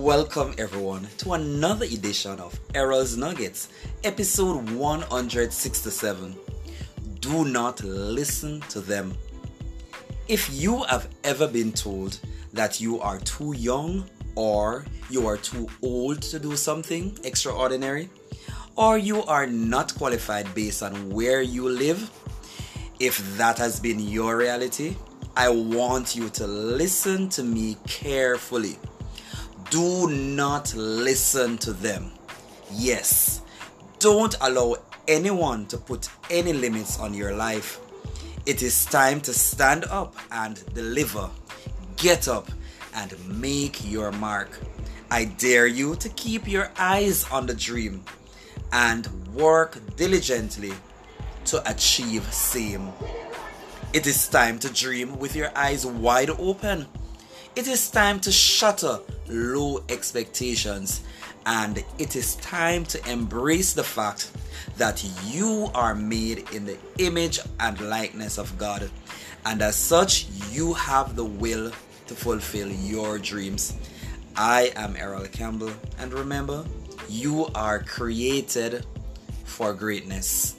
Welcome everyone to another edition of Errol's Nuggets, episode 167. Do not listen to them. If you have ever been told that you are too young or you are too old to do something extraordinary, or you are not qualified based on where you live, if that has been your reality, I want you to listen to me carefully do not listen to them. Yes, don't allow anyone to put any limits on your life. It is time to stand up and deliver. Get up and make your mark. I dare you to keep your eyes on the dream and work diligently to achieve same. It is time to dream with your eyes wide open it is time to shatter low expectations and it is time to embrace the fact that you are made in the image and likeness of God. And as such, you have the will to fulfill your dreams. I am Errol Campbell, and remember, you are created for greatness.